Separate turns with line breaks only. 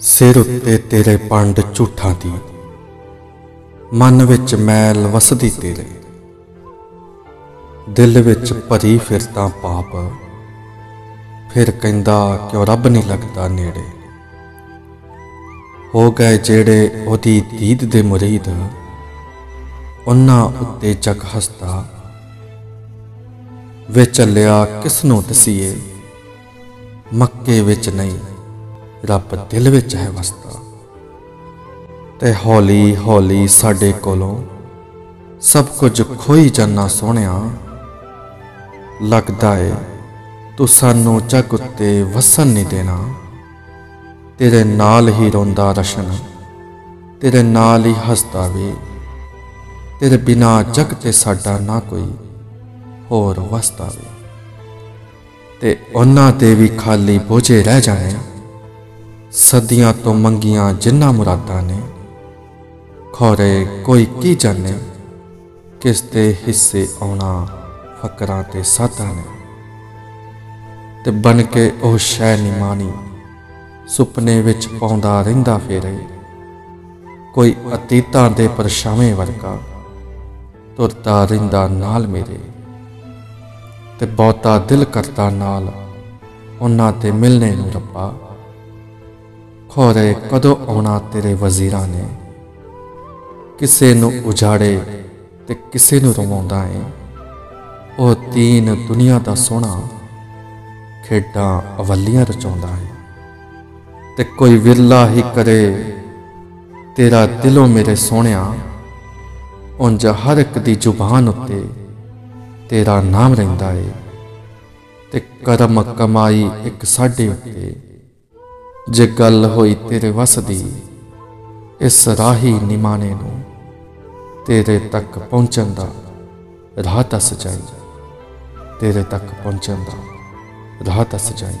ਸਿਰ ਉੱਤੇ ਤੇਰੇ ਪੰਡ ਝੂਠਾਂ ਦੀ। ਮਨ ਵਿੱਚ ਮੈਲ ਵਸਦੀ ਤੇਰੇ। ਦਿਲ ਵਿੱਚ ਭਰੀ ਫਿਰਦਾ ਪਾਪ। ਫਿਰ ਕਹਿੰਦਾ, ਕਿਉਂ ਰੱਬ ਨਹੀਂ ਲੱਗਦਾ ਨੇੜੇ? ਹੋ ਗਏ ਜਿਹੜੇ ਉਹਦੀ ਦੀਦ ਦੇ ਮੁਰੀਦ। ਉਹਨਾਂ ਉੱਤੇ ਜਗ ਹਸਦਾ। ਵੇ ਚੱਲਿਆ, ਕਿਸ ਨੂੰ ਦਸੀਏ? ਮੱਕੇ ਵਿੱਚ ਨਹੀਂ। ਰੱਬ ਦਿਲ ਵਿੱਚ ਹੈ ਵਸਦਾ। ਤੇ ਹੌਲੀ ਹੌਲੀ ਸਾਡੇ ਕੋਲੋਂ ਸਭ ਕੁਝ ਖੋਈ ਜਾਣਾ ਸੋਹਣਿਆ। ਲੱਗਦਾ ਏ, ਤੂੰ ਸਾਨੂੰ ਜਗ ਉੱਤੇ ਵਸਣ ਨਹੀਂ ਦੇਣਾ। ਤੇਰੇ ਨਾਲ ਹੀ ਰੋਂਦਾ ਰਸ਼ਨ, ਤੇਰੇ ਨਾਲ ਹੀ ਹੱਸਦਾ ਵੇ। ਤੇਰੇ ਬਿਨਾ ਜਗ ਤੇ ਸਾਡਾ ਨਾ ਕੋਈ ਹੋਰ ਵਸਦਾ ਵੇ। ਤੇ ਉਹਨਾਂ ਦੇ ਵੀ ਖਾਲੀ ਬੋਝੇ ਰਹਿ ਜਾਣੇ। ਸਦੀਆਂ ਤੋਂ ਮੰਗੀਆਂ ਜਿੰਨਾ ਮੁਰਾਦਾਂ ਨੇ, ਖੋਰੇ ਕੋਈ ਕੀ ਜਾਣੇ, ਕਿਸ ਦੇ ਹਿੱਸੇ ਆਉਣਾ ਫਕਰਾਂ ਤੇ ਸਾਧਾਂ ਨੇ। ਤੇ ਬਨ ਕੇ ਉਹ ਸ਼ੈ ਨਿਮਾਨੀ ਸੁਪਨੇ ਵਿੱਚ ਪਾਉਂਦਾ ਰਹਿੰਦਾ ਫੇਰੇ। ਕੋਈ ਅਤੀਤਾਂ ਦੇ ਪਰਛਾਵੇਂ ਵਰਗਾ ਤੁਰਦਾ ਰਹਿੰਦਾ ਨਾਲ ਮੇਰੇ। ਤੇ ਬਹੁਤਾ ਦਿਲ ਕਰਦਾ ਨਾਲ ਉਹਨਾਂ ਤੇ ਮਿਲਣੇ ਨੂੰ ਰੱਬਾ। ਖੋਰੇ ਕਦੋਂ ਆਉਣਾ ਤੇਰੇ ਵਜ਼ੀਰਾਂ ਨੇ? ਕਿਸੇ ਨੂੰ ਉਜਾੜੇ ਤੇ ਕਿਸੇ ਨੂੰ ਰਵਾਉਂਦਾ ਏ। ਉਹ ਤੀਨ ਦੁਨੀਆ ਦਾ ਸੋਹਣਾ ਖੇਡਾਂ ਅਵੱਲੀਆਂ ਰਚਾਉਂਦਾ ਹੈ ਤੇ ਕੋਈ ਵਿਰਲਾ ਹੀ ਕਰੇ, ਤੇਰਾ ਦਿਲੋਂ ਮੇਰੇ ਸੋਹਣਿਆ, ਉਂਝ ਹਰ ਇੱਕ ਦੀ ਜ਼ੁਬਾਨ ਉੱਤੇ ਤੇਰਾ ਨਾਮ ਰਹਿੰਦਾ ਏ। ਤੇ ਕਰਮ ਕਮਾਈ ਇੱਕ ਸਾਡੇ ਉੱਤੇ ਜੇ ਗੱਲ ਹੋਈ ਤੇਰੇ ਵਸ ਦੀ, ਇਸ ਰਾਹੀ ਨਿਮਾਣੇ ਨੂੰ ਤੇਰੇ ਤੱਕ ਪਹੁੰਚਣ ਦਾ ਰਾਹ ਦੱਸ ਜਾਈ। ਤੇਰੇ ਤੱਕ ਪਹੁੰਚਣ ਦਾ ਰਾਹ ਦੱਸ ਜਾਈ।